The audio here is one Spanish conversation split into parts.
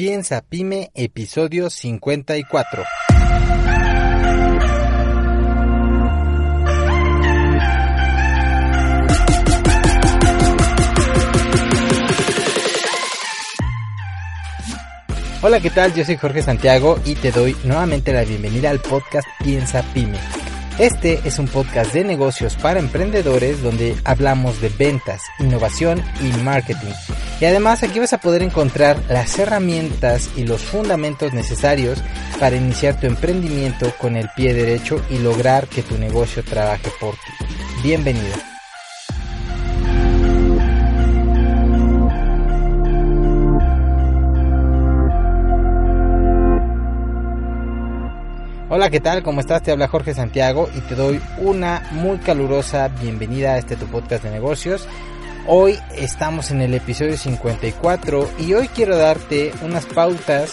Piensa Pyme, episodio 54. Hola, ¿qué tal? Yo soy Jorge Santiago y te doy nuevamente la bienvenida al podcast Piensa Pyme este es un podcast de negocios para emprendedores donde hablamos de ventas, innovación y marketing. Y además aquí vas a poder encontrar las herramientas y los fundamentos necesarios para iniciar tu emprendimiento con el pie derecho y lograr que tu negocio trabaje por ti. Bienvenido. Hola, ¿qué tal? ¿Cómo estás? Te habla Jorge Santiago y te doy una muy calurosa bienvenida a este tu podcast de negocios. Hoy estamos en el episodio 54 y hoy quiero darte unas pautas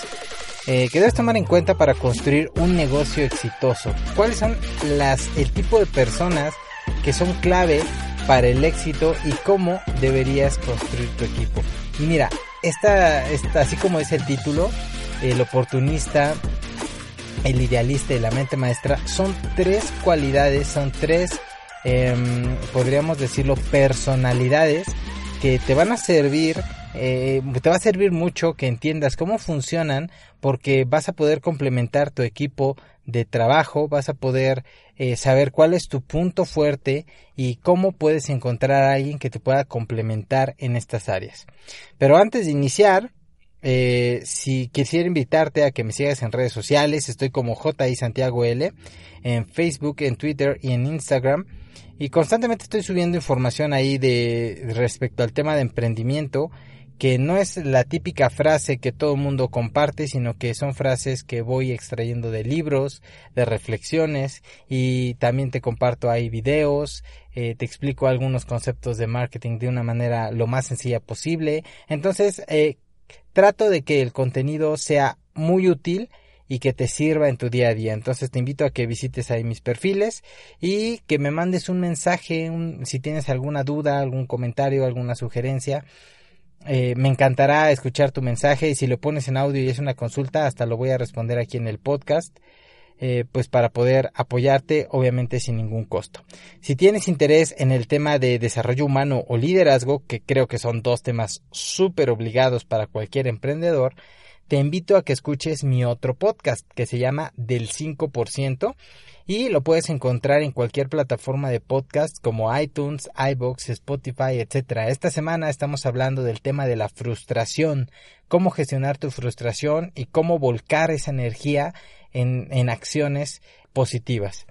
eh, que debes tomar en cuenta para construir un negocio exitoso. ¿Cuáles son las, el tipo de personas que son clave para el éxito y cómo deberías construir tu equipo? Y mira, esta, esta así como es el título, el oportunista, el idealista y la mente maestra son tres cualidades, son tres, em, podríamos decirlo, personalidades que te van a servir, eh, te va a servir mucho que entiendas cómo funcionan porque vas a poder complementar tu equipo de trabajo, vas a poder eh, saber cuál es tu punto fuerte y cómo puedes encontrar a alguien que te pueda complementar en estas áreas. Pero antes de iniciar, eh, si quisiera invitarte a que me sigas en redes sociales, estoy como JI Santiago L, en Facebook, en Twitter y en Instagram. Y constantemente estoy subiendo información ahí de respecto al tema de emprendimiento, que no es la típica frase que todo el mundo comparte, sino que son frases que voy extrayendo de libros, de reflexiones y también te comparto ahí videos, eh, te explico algunos conceptos de marketing de una manera lo más sencilla posible. Entonces, eh, trato de que el contenido sea muy útil y que te sirva en tu día a día. Entonces te invito a que visites ahí mis perfiles y que me mandes un mensaje si tienes alguna duda, algún comentario, alguna sugerencia. Eh, me encantará escuchar tu mensaje y si lo pones en audio y es una consulta, hasta lo voy a responder aquí en el podcast. Eh, pues para poder apoyarte obviamente sin ningún costo. Si tienes interés en el tema de desarrollo humano o liderazgo, que creo que son dos temas súper obligados para cualquier emprendedor, te invito a que escuches mi otro podcast que se llama Del 5% y lo puedes encontrar en cualquier plataforma de podcast como iTunes, iBox, Spotify, etc. Esta semana estamos hablando del tema de la frustración, cómo gestionar tu frustración y cómo volcar esa energía en, acciones positivas.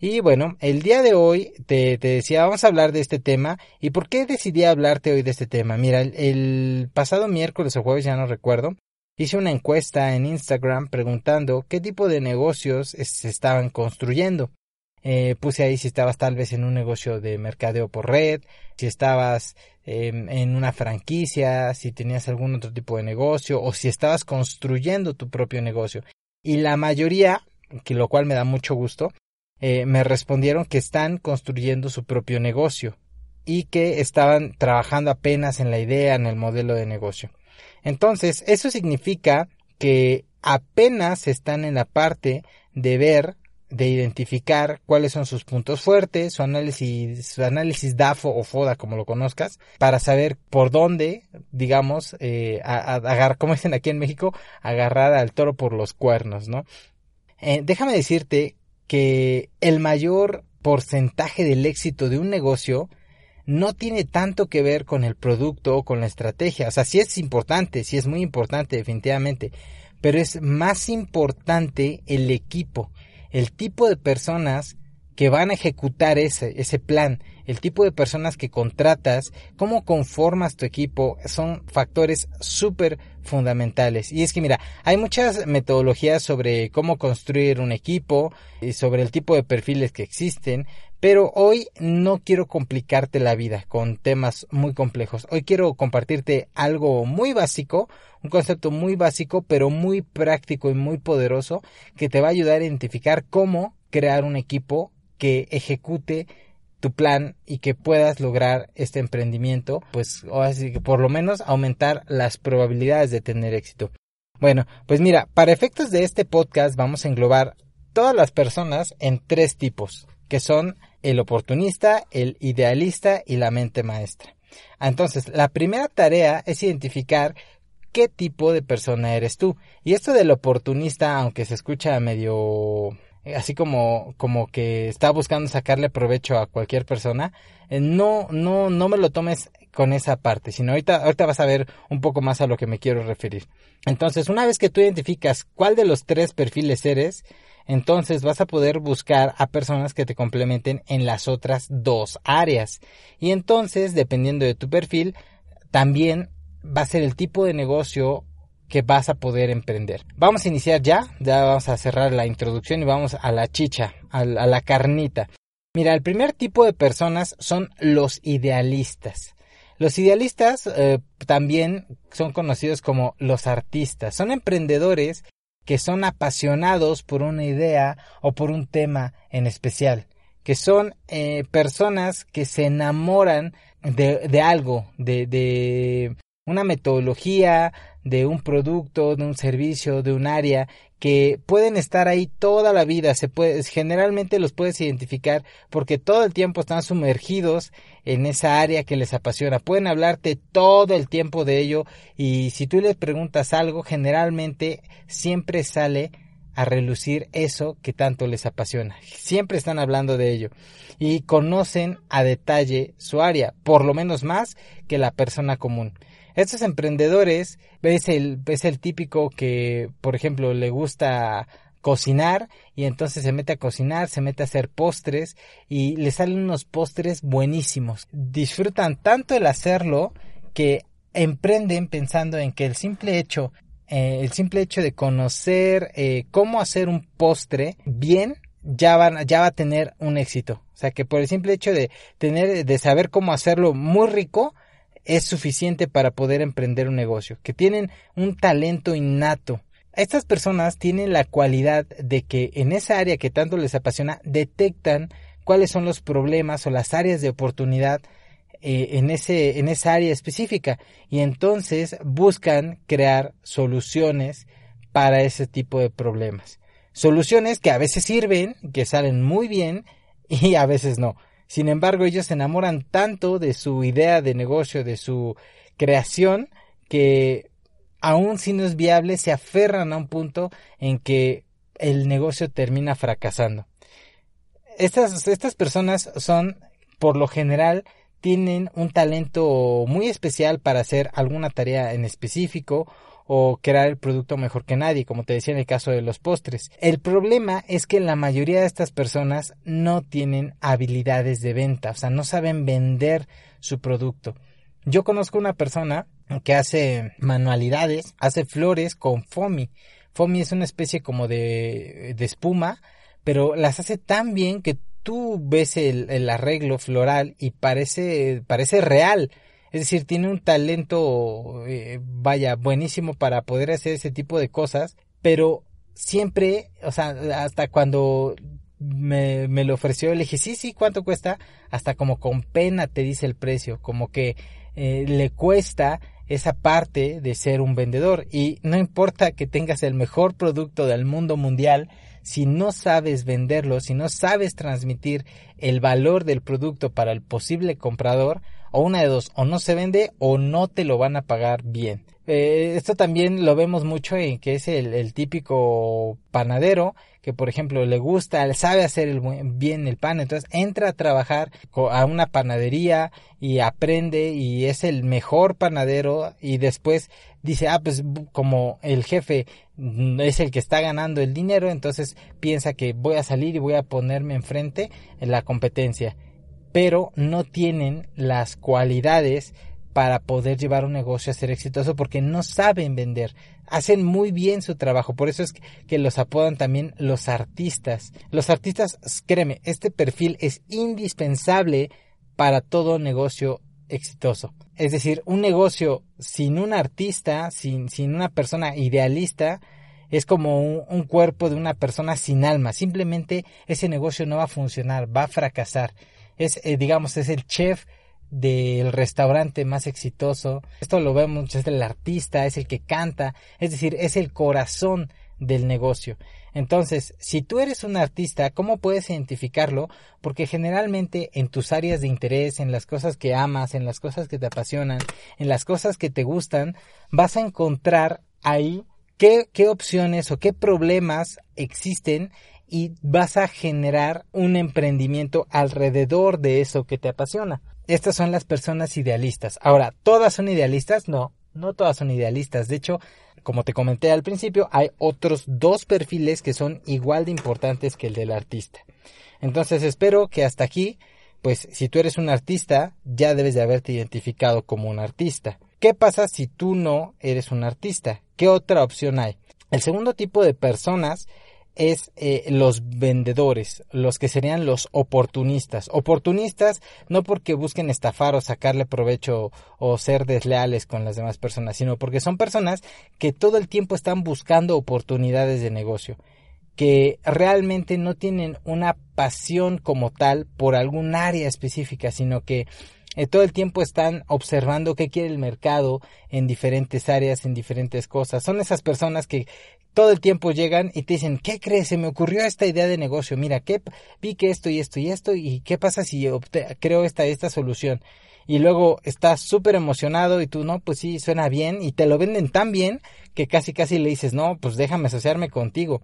Y bueno, el día de hoy te, decía, vamos a hablar de este tema. ¿Y por qué decidí hablarte hoy de este tema? Mira, el, pasado miércoles o jueves, ya no recuerdo, hice una encuesta en Instagram preguntando qué tipo de negocios se estaban construyendo. Eh, puse ahí si estabas tal vez en un negocio de mercadeo por red, si estabas em, en una franquicia, si tenías algún otro tipo de negocio o si estabas construyendo tu propio negocio y la mayoría, que lo cual me da mucho gusto, eh, me respondieron que están construyendo su propio negocio y que estaban trabajando apenas en la idea, en el modelo de negocio. Entonces, eso significa que apenas están en la parte de ver, de identificar cuáles son sus puntos fuertes, su análisis, su análisis DAFO o FODA, como lo conozcas, para saber por dónde, digamos, eh, agarrar, como dicen aquí en México, agarrar al toro por los cuernos, ¿no? Eh, déjame decirte que el mayor porcentaje del éxito de un negocio no tiene tanto que ver con el producto o con la estrategia. O sea, sí es importante, sí es muy importante definitivamente, pero es más importante el equipo, el tipo de personas que van a ejecutar ese, ese plan, el tipo de personas que contratas, cómo conformas tu equipo, son factores súper fundamentales. Y es que mira, hay muchas metodologías sobre cómo construir un equipo y sobre el tipo de perfiles que existen, pero hoy no quiero complicarte la vida con temas muy complejos. Hoy quiero compartirte algo muy básico, un concepto muy básico, pero muy práctico y muy poderoso que te va a ayudar a identificar cómo crear un equipo que ejecute tu plan y que puedas lograr este emprendimiento, pues o así que por lo menos aumentar las probabilidades de tener éxito. Bueno, pues mira, para efectos de este podcast vamos a englobar todas las personas en tres tipos, que son el oportunista, el idealista y la mente maestra. Entonces, la primera tarea es identificar qué tipo de persona eres tú. Y esto del oportunista, aunque se escucha medio así como como que está buscando sacarle provecho a cualquier persona, eh, no no no me lo tomes con esa parte, sino ahorita ahorita vas a ver un poco más a lo que me quiero referir. Entonces, una vez que tú identificas cuál de los tres perfiles eres, entonces vas a poder buscar a personas que te complementen en las otras dos áreas. Y entonces, dependiendo de tu perfil, también va a ser el tipo de negocio que vas a poder emprender. Vamos a iniciar ya, ya vamos a cerrar la introducción y vamos a la chicha, a la, carnita. Mira, el primer tipo de personas son los idealistas. Los idealistas eh, también son conocidos como los artistas. Son emprendedores que son apasionados por una idea o por un tema en especial. Que son eh, personas que se enamoran de, de algo, de, de una metodología, de un producto, de un servicio, de un área que pueden estar ahí toda la vida, se puede, generalmente los puedes identificar porque todo el tiempo están sumergidos en esa área que les apasiona, pueden hablarte todo el tiempo de ello y si tú les preguntas algo, generalmente siempre sale a relucir eso que tanto les apasiona. Siempre están hablando de ello y conocen a detalle su área, por lo menos más que la persona común. Estos emprendedores es el, es el típico que, por ejemplo, le gusta cocinar y entonces se mete a cocinar, se mete a hacer postres y le salen unos postres buenísimos. Disfrutan tanto el hacerlo que emprenden pensando en que el simple hecho, eh, el simple hecho de conocer eh, cómo hacer un postre bien ya van, ya va a tener un éxito. O sea que por el simple hecho de tener, de saber cómo hacerlo muy rico, es suficiente para poder emprender un negocio, que tienen un talento innato. Estas personas tienen la cualidad de que en esa área que tanto les apasiona detectan cuáles son los problemas o las áreas de oportunidad eh, en, ese, en esa área específica y entonces buscan crear soluciones para ese tipo de problemas. Soluciones que a veces sirven, que salen muy bien y a veces no. Sin embargo, ellos se enamoran tanto de su idea de negocio, de su creación, que aún si no es viable, se aferran a un punto en que el negocio termina fracasando. Estas, estas personas son, por lo general, tienen un talento muy especial para hacer alguna tarea en específico o crear el producto mejor que nadie, como te decía en el caso de los postres. El problema es que la mayoría de estas personas no tienen habilidades de venta, o sea, no saben vender su producto. Yo conozco una persona que hace manualidades, hace flores con foamy. Foamy es una especie como de, de espuma, pero las hace tan bien que tú ves el, el arreglo floral y parece, parece real. Es decir, tiene un talento, eh, vaya, buenísimo para poder hacer ese tipo de cosas, pero siempre, o sea, hasta cuando me, me lo ofreció, le dije, sí, sí, ¿cuánto cuesta? Hasta como con pena te dice el precio, como que eh, le cuesta esa parte de ser un vendedor. Y no importa que tengas el mejor producto del mundo mundial, si no sabes venderlo, si no sabes transmitir el valor del producto para el posible comprador, o una de dos, o no se vende o no te lo van a pagar bien. Eh, esto también lo vemos mucho en que es el, típico panadero que por ejemplo le gusta, sabe hacer bien el pan, entonces entra a trabajar a una panadería y aprende y es el mejor panadero y después dice, ah, pues como el jefe es el que está ganando el dinero, entonces piensa que voy a salir y voy a ponerme enfrente en la competencia pero no tienen las cualidades para poder llevar un negocio a ser exitoso porque no saben vender. Hacen muy bien su trabajo, por eso es que los apodan también los artistas. Los artistas, créeme, este perfil es indispensable para todo negocio exitoso. Es decir, un negocio sin un artista, sin, sin una persona idealista, es como un, cuerpo de una persona sin alma. Simplemente ese negocio no va a funcionar, va a fracasar es, eh, digamos, es el chef del restaurante más exitoso. Esto lo vemos, es el artista, es el que canta, es decir, es el corazón del negocio. Entonces, si tú eres un artista, ¿cómo puedes identificarlo? Porque generalmente en tus áreas de interés, en las cosas que amas, en las cosas que te apasionan, en las cosas que te gustan, vas a encontrar ahí qué, qué opciones o qué problemas existen y vas a generar un emprendimiento alrededor de eso que te apasiona. Estas son las personas idealistas. Ahora, ¿todas son idealistas? No, no todas son idealistas. De hecho, como te comenté al principio, hay otros dos perfiles que son igual de importantes que el del artista. Entonces espero que hasta aquí, pues si tú eres un artista, ya debes de haberte identificado como un artista. ¿Qué pasa si tú no eres un artista? ¿Qué otra opción hay? El segundo tipo de personas es eh, los vendedores, los que serían los oportunistas. Oportunistas no porque busquen estafar o sacarle provecho o ser desleales con las demás personas, sino porque son personas que todo el tiempo están buscando oportunidades de negocio, que realmente no tienen una pasión como tal por algún área específica, sino que eh, todo el tiempo están observando qué quiere el mercado en diferentes áreas, en diferentes cosas. Son esas personas que todo el tiempo llegan y te dicen, ¿qué crees? Se me ocurrió esta idea de negocio. Mira, ¿qué? vi que esto y esto y esto y qué pasa si creo esta, esta solución. Y luego estás súper emocionado y tú, no, pues sí, suena bien y te lo venden tan bien que casi casi le dices, no, pues déjame asociarme contigo.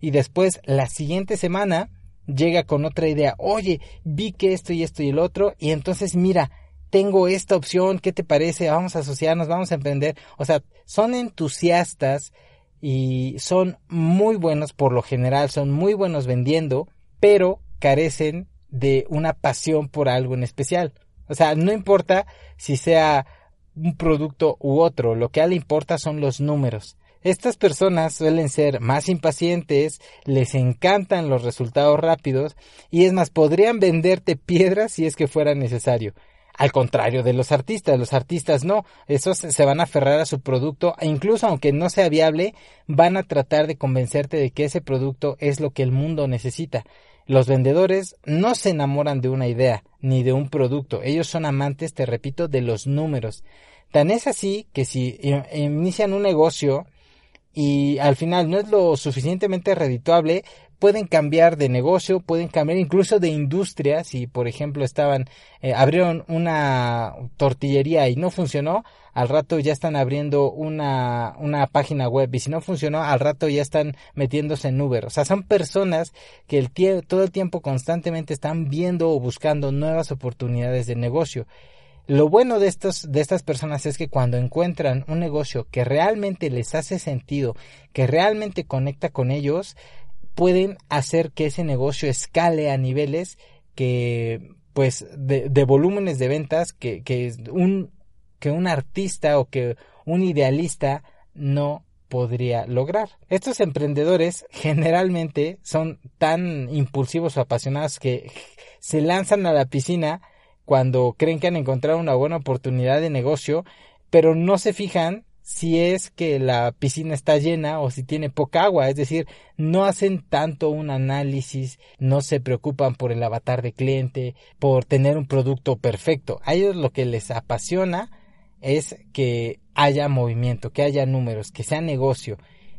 Y después, la siguiente semana, llega con otra idea, oye, vi que esto y esto y el otro, y entonces mira, tengo esta opción, ¿qué te parece? Vamos a asociarnos, vamos a emprender. O sea, son entusiastas y son muy buenos por lo general, son muy buenos vendiendo, pero carecen de una pasión por algo en especial. O sea, no importa si sea un producto u otro, lo que a le importa son los números. Estas personas suelen ser más impacientes, les encantan los resultados rápidos y es más, podrían venderte piedras si es que fuera necesario. Al contrario de los artistas, los artistas no, esos se van a aferrar a su producto e incluso aunque no sea viable, van a tratar de convencerte de que ese producto es lo que el mundo necesita. Los vendedores no se enamoran de una idea ni de un producto, ellos son amantes, te repito, de los números. Tan es así que si inician un negocio y al final no es lo suficientemente redituable, pueden cambiar de negocio, pueden cambiar incluso de industria. Si, por ejemplo, estaban, eh, abrieron una tortillería y no funcionó, al rato ya están abriendo una, una página web y si no funcionó, al rato ya están metiéndose en Uber. O sea, son personas que el todo el tiempo constantemente están viendo o buscando nuevas oportunidades de negocio. Lo bueno de, estos, de estas personas es que cuando encuentran un negocio que realmente les hace sentido, que realmente conecta con ellos, pueden hacer que ese negocio escale a niveles que, pues, de, de volúmenes de ventas que, que, un, que un artista o que un idealista no podría lograr. Estos emprendedores generalmente son tan impulsivos o apasionados que se lanzan a la piscina cuando creen que han encontrado una buena oportunidad de negocio, pero no se fijan si es que la piscina está llena o si tiene poca agua, es decir, no hacen tanto un análisis, no se preocupan por el avatar de cliente, por tener un producto perfecto. A ellos lo que les apasiona es que haya movimiento, que haya números, que sea negocio.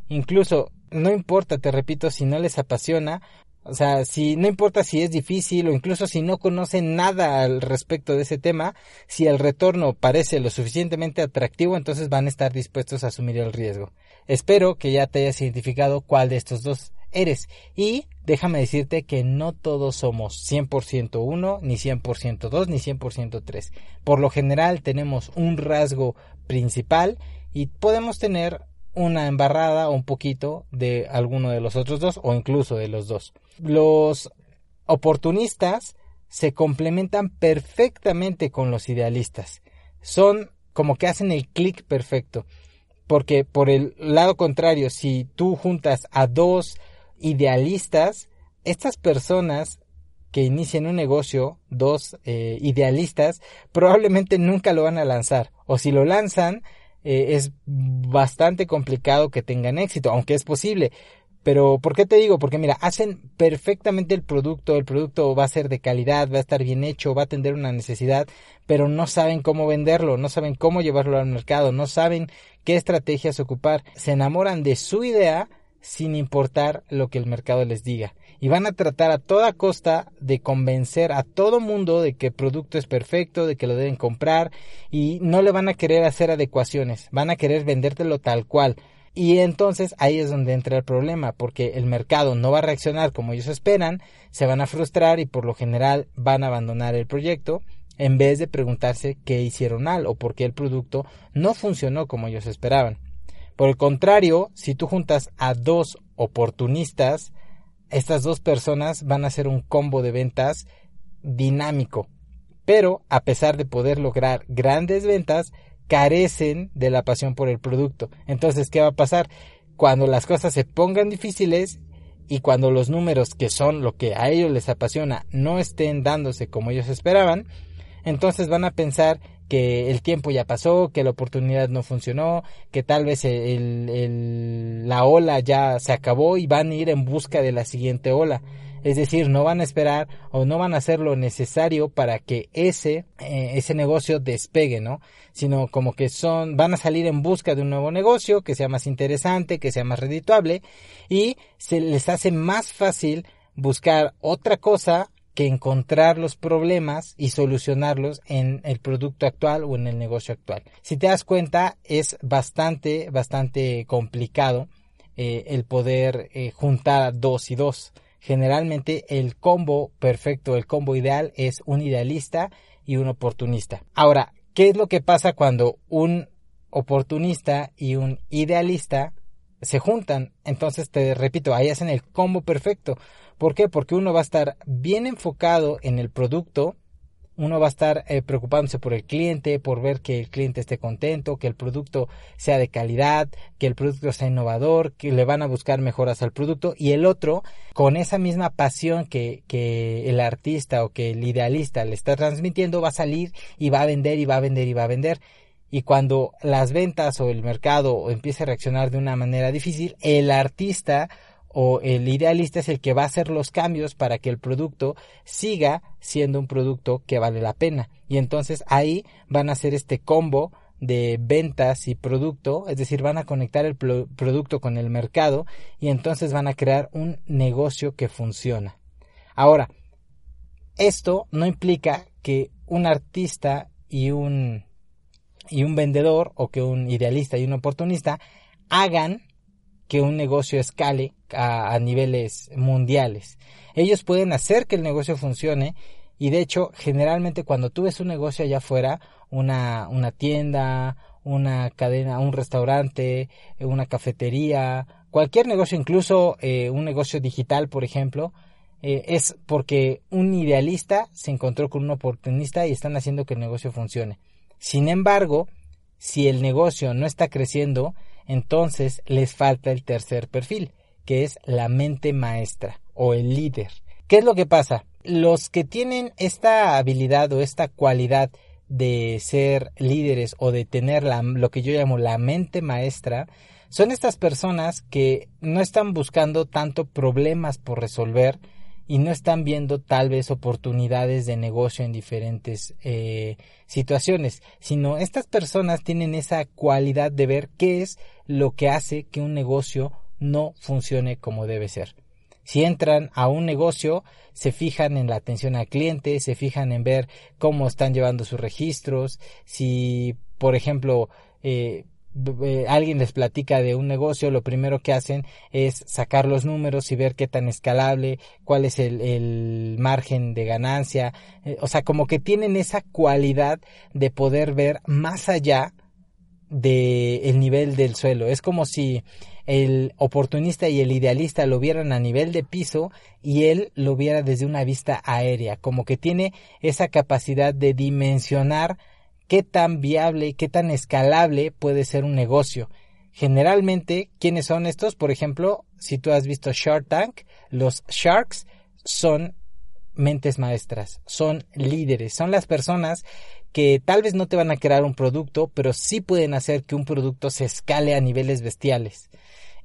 Incluso no importa, te repito, si no les apasiona, o sea, si no importa si es difícil o incluso si no conocen nada al respecto de ese tema, si el retorno parece lo suficientemente atractivo, entonces van a estar dispuestos a asumir el riesgo. Espero que ya te hayas identificado cuál de estos dos eres. Y déjame decirte que no todos somos 100% uno, ni 100% dos, ni 100% tres. Por lo general tenemos un rasgo principal y podemos tener una embarrada o un poquito de alguno de los otros dos o incluso de los dos. Los oportunistas se complementan perfectamente con los idealistas. Son como que hacen el clic perfecto. Porque por el lado contrario, si tú juntas a dos idealistas, estas personas que inician un negocio, dos eh, idealistas, probablemente nunca lo van a lanzar. O si lo lanzan, eh, es bastante complicado que tengan éxito, aunque es posible. Pero, ¿por qué te digo? Porque mira, hacen perfectamente el producto, el producto va a ser de calidad, va a estar bien hecho, va a atender una necesidad, pero no saben cómo venderlo, no saben cómo llevarlo al mercado, no saben qué estrategias ocupar, se enamoran de su idea sin importar lo que el mercado les diga. Y van a tratar a toda costa de convencer a todo mundo de que el producto es perfecto, de que lo deben comprar y no le van a querer hacer adecuaciones, van a querer vendértelo tal cual. Y entonces ahí es donde entra el problema, porque el mercado no va a reaccionar como ellos esperan, se van a frustrar y por lo general van a abandonar el proyecto en vez de preguntarse qué hicieron mal o por qué el producto no funcionó como ellos esperaban. Por el contrario, si tú juntas a dos oportunistas, estas dos personas van a hacer un combo de ventas dinámico. Pero a pesar de poder lograr grandes ventas, carecen de la pasión por el producto. Entonces, ¿qué va a pasar? Cuando las cosas se pongan difíciles y cuando los números que son lo que a ellos les apasiona no estén dándose como ellos esperaban, entonces van a pensar que el tiempo ya pasó, que la oportunidad no funcionó, que tal vez el, la ola ya se acabó y van a ir en busca de la siguiente ola. Es decir, no van a esperar o no van a hacer lo necesario para que ese, eh, ese negocio despegue, ¿no? Sino como que son, van a salir en busca de un nuevo negocio que sea más interesante, que sea más redituable y se les hace más fácil buscar otra cosa que encontrar los problemas y solucionarlos en el producto actual o en el negocio actual. Si te das cuenta, es bastante, bastante complicado eh, el poder eh, juntar dos y dos. Generalmente el combo perfecto, el combo ideal es un idealista y un oportunista. Ahora, ¿qué es lo que pasa cuando un oportunista y un idealista se juntan? Entonces te repito, ahí hacen el combo perfecto. ¿Por qué? Porque uno va a estar bien enfocado en el producto uno va a estar eh, preocupándose por el cliente, por ver que el cliente esté contento, que el producto sea de calidad, que el producto sea innovador, que le van a buscar mejoras al producto y el otro, con esa misma pasión que, que el artista o que el idealista le está transmitiendo, va a salir y va a vender y va a vender y va a vender. Y cuando las ventas o el mercado empiece a reaccionar de una manera difícil, el artista o el idealista es el que va a hacer los cambios para que el producto siga siendo un producto que vale la pena. Y entonces ahí van a hacer este combo de ventas y producto, es decir, van a conectar el producto con el mercado y entonces van a crear un negocio que funciona. Ahora, esto no implica que un artista y un y un vendedor o que un idealista y un oportunista hagan que un negocio escale a, niveles mundiales. Ellos pueden hacer que el negocio funcione y de hecho generalmente cuando tú ves un negocio allá afuera, una, una tienda, una cadena, un restaurante, una cafetería, cualquier negocio, incluso eh, un negocio digital, por ejemplo, eh, es porque un idealista se encontró con un oportunista y están haciendo que el negocio funcione. Sin embargo, si el negocio no está creciendo, entonces les falta el tercer perfil, que es la mente maestra o el líder. ¿Qué es lo que pasa? Los que tienen esta habilidad o esta cualidad de ser líderes o de tener lo que yo llamo la mente maestra, son estas personas que no están buscando tanto problemas por resolver, y no están viendo tal vez oportunidades de negocio en diferentes eh, situaciones, sino estas personas tienen esa cualidad de ver qué es lo que hace que un negocio no funcione como debe ser. Si entran a un negocio, se fijan en la atención al cliente, se fijan en ver cómo están llevando sus registros, si, por ejemplo, eh, alguien les platica de un negocio, lo primero que hacen es sacar los números y ver qué tan escalable, cuál es el, margen de ganancia, eh, o sea, como que tienen esa cualidad de poder ver más allá del el nivel del suelo. Es como si el oportunista y el idealista lo vieran a nivel de piso y él lo viera desde una vista aérea, como que tiene esa capacidad de dimensionar qué tan viable qué tan escalable puede ser un negocio. Generalmente, ¿quiénes son estos? Por ejemplo, si tú has visto Shark Tank, los Sharks son mentes maestras, son líderes, son las personas que tal vez no te van a crear un producto, pero sí pueden hacer que un producto se escale a niveles bestiales.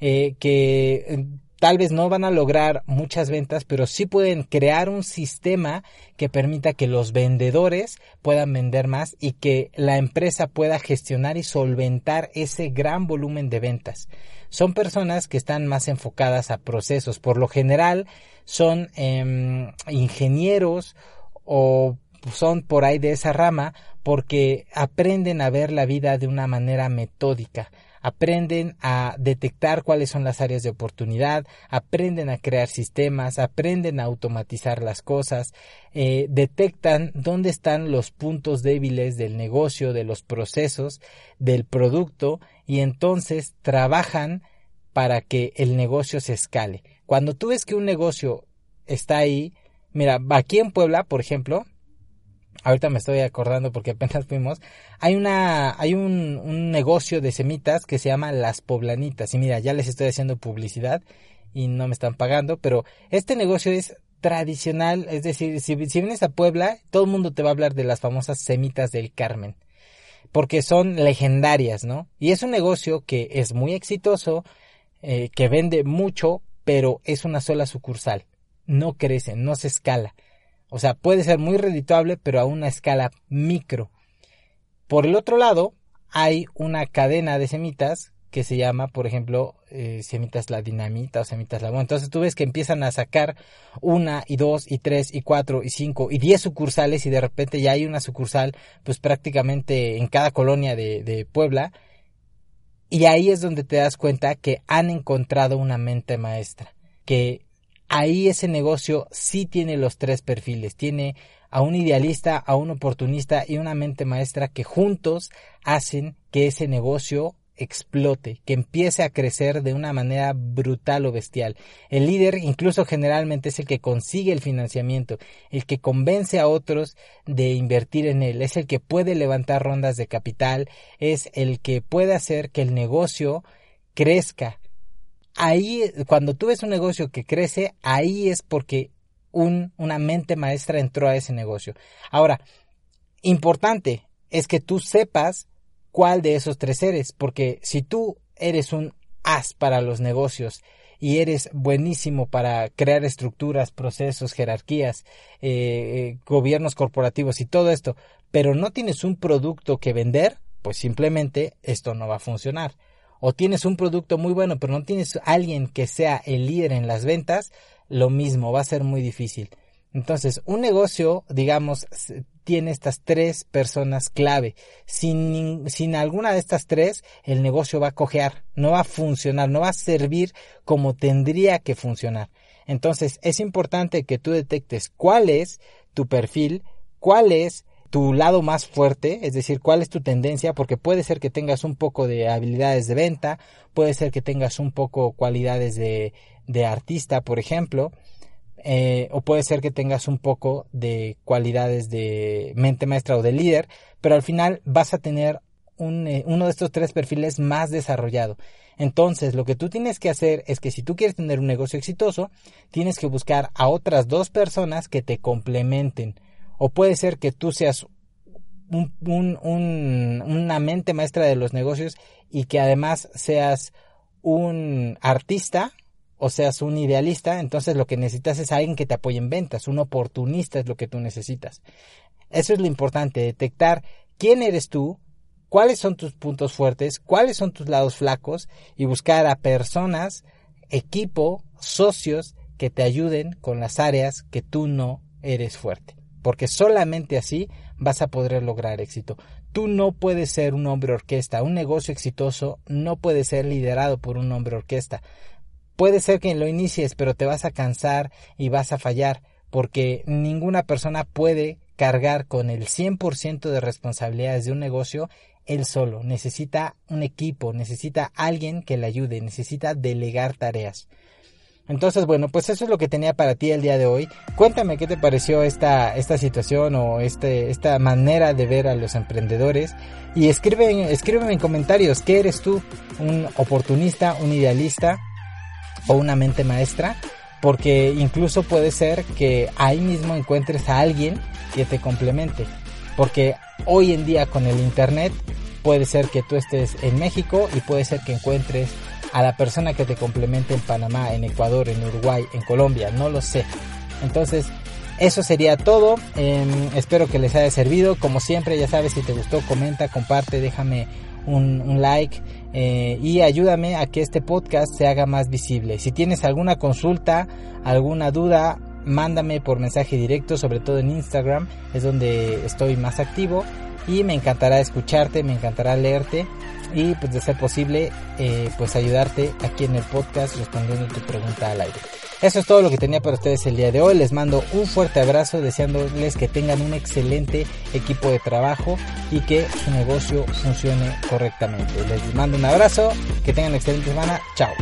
Eh, que tal vez no van a lograr muchas ventas, pero sí pueden crear un sistema que permita que los vendedores puedan vender más y que la empresa pueda gestionar y solventar ese gran volumen de ventas. Son personas que están más enfocadas a procesos. Por lo general son em, ingenieros o son por ahí de esa rama porque aprenden a ver la vida de una manera metódica aprenden a detectar cuáles son las áreas de oportunidad, aprenden a crear sistemas, aprenden a automatizar las cosas, eh, detectan dónde están los puntos débiles del negocio, de los procesos, del producto y entonces trabajan para que el negocio se escale. Cuando tú ves que un negocio está ahí, mira, aquí en Puebla, por ejemplo, ahorita me estoy acordando porque apenas fuimos, hay una, hay un, un, negocio de semitas que se llama Las Poblanitas. Y mira, ya les estoy haciendo publicidad y no me están pagando, pero este negocio es tradicional, es decir, si, vienes a Puebla, todo el mundo te va a hablar de las famosas semitas del Carmen, porque son legendarias, ¿no? Y es un negocio que es muy exitoso, eh, que vende mucho, pero es una sola sucursal, no crece, no se escala. O sea, puede ser muy redituable, pero a una escala micro. Por el otro lado, hay una cadena de semitas que se llama, por ejemplo, eh, semitas la dinamita o semitas la bomba. Entonces tú ves que empiezan a sacar una y dos y tres y cuatro y cinco y diez sucursales y de repente ya hay una sucursal pues prácticamente en cada colonia de, de Puebla. Y ahí es donde te das cuenta que han encontrado una mente maestra, que ahí ese negocio sí tiene los tres perfiles, tiene a un idealista, a un oportunista y una mente maestra que juntos hacen que ese negocio explote, que empiece a crecer de una manera brutal o bestial. El líder incluso generalmente es el que consigue el financiamiento, el que convence a otros de invertir en él, es el que puede levantar rondas de capital, es el que puede hacer que el negocio crezca, ahí, cuando tú ves un negocio que crece, ahí es porque un, una mente maestra entró a ese negocio. Ahora, importante es que tú sepas cuál de esos tres eres, porque si tú eres un as para los negocios y eres buenísimo para crear estructuras, procesos, jerarquías, eh, eh, gobiernos corporativos y todo esto, pero no tienes un producto que vender, pues simplemente esto no va a funcionar o tienes un producto muy bueno pero no tienes alguien que sea el líder en las ventas, lo mismo, va a ser muy difícil. Entonces, un negocio, digamos, tiene estas tres personas clave. Sin, sin alguna de estas tres, el negocio va a cojear, no va a funcionar, no va a servir como tendría que funcionar. Entonces, es importante que tú detectes cuál es tu perfil, cuál es tu lado más fuerte, es decir, cuál es tu tendencia, porque puede ser que tengas un poco de habilidades de venta, puede ser que tengas un poco cualidades de, de artista, por ejemplo, eh, o puede ser que tengas un poco de cualidades de mente maestra o de líder, pero al final vas a tener un, eh, uno de estos tres perfiles más desarrollado. Entonces, lo que tú tienes que hacer es que si tú quieres tener un negocio exitoso, tienes que buscar a otras dos personas que te complementen o puede ser que tú seas una mente maestra de los negocios y que además seas un artista o seas un idealista, entonces lo que necesitas es alguien que te apoye en ventas, un oportunista es lo que tú necesitas. Eso es lo importante, detectar quién eres tú, cuáles son tus puntos fuertes, cuáles son tus lados flacos y buscar a personas, equipo, socios que te ayuden con las áreas que tú no eres fuerte porque solamente así vas a poder lograr éxito. Tú no puedes ser un hombre orquesta, un negocio exitoso no puede ser liderado por un hombre orquesta. Puede ser que lo inicies, pero te vas a cansar y vas a fallar, porque ninguna persona puede cargar con el 100% de responsabilidades de un negocio él solo. Necesita un equipo, necesita alguien que le ayude, necesita delegar tareas. Entonces, bueno, pues eso es lo que tenía para ti el día de hoy. Cuéntame qué te pareció esta, esta situación o este, esta manera de ver a los emprendedores. Y escribe, escríbeme en comentarios, ¿qué eres tú? ¿Un oportunista, un idealista o una mente maestra? Porque incluso puede ser que ahí mismo encuentres a alguien que te complemente. Porque hoy en día con el Internet puede ser que tú estés en México y puede ser que encuentres a la persona que te complemente en Panamá, en Ecuador, en Uruguay, en Colombia, no lo sé. Entonces, eso sería todo. Em, espero que les haya servido. Como siempre, ya sabes, si te gustó, comenta, comparte, déjame un, like eh, y ayúdame a que este podcast se haga más visible. Si tienes alguna consulta, alguna duda, mándame por mensaje directo, sobre todo en Instagram, es donde estoy más activo y me encantará escucharte, me encantará leerte y pues de ser posible eh, pues ayudarte aquí en el podcast respondiendo tu pregunta al aire. Eso es todo lo que tenía para ustedes el día de hoy. Les mando un fuerte abrazo deseándoles que tengan un excelente equipo de trabajo y que su negocio funcione correctamente. Les mando un abrazo, que tengan una excelente semana. Chao.